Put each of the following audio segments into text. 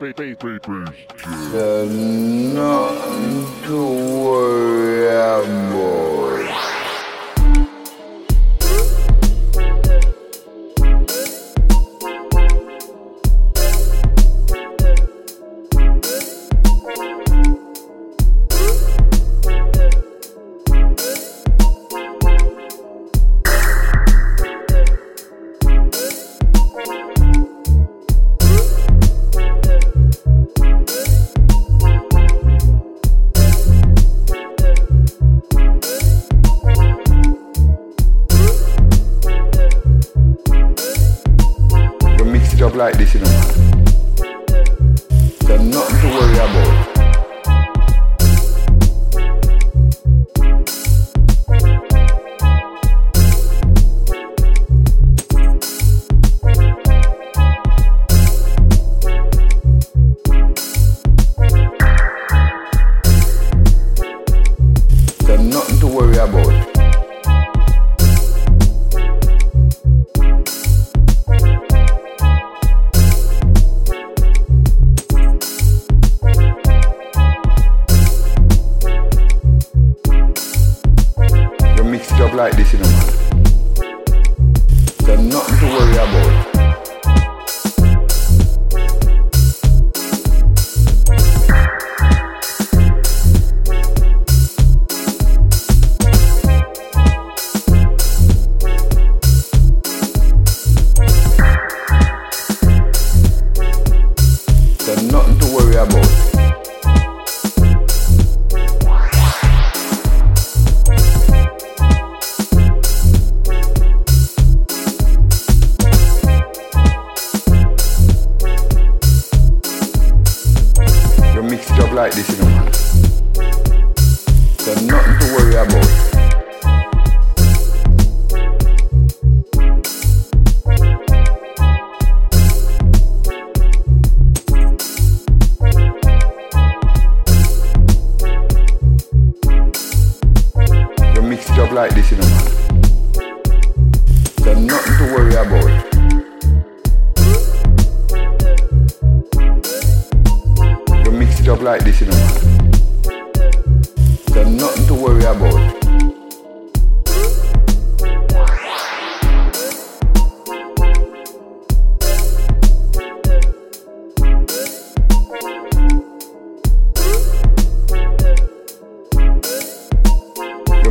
Bass, bass, like this, you know, like this, you know, man. There's nothing to worry about. You mix it up like this, you know, man. There's nothing to worry about. Like this, you know, man. There's nothing to worry about. Up like this, you know. There's nothing to worry about.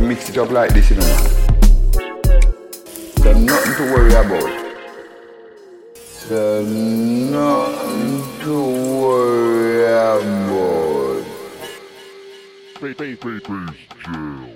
Mix it up like this, you know, man. There's nothing to worry about. There's nothing to worry about. Bass,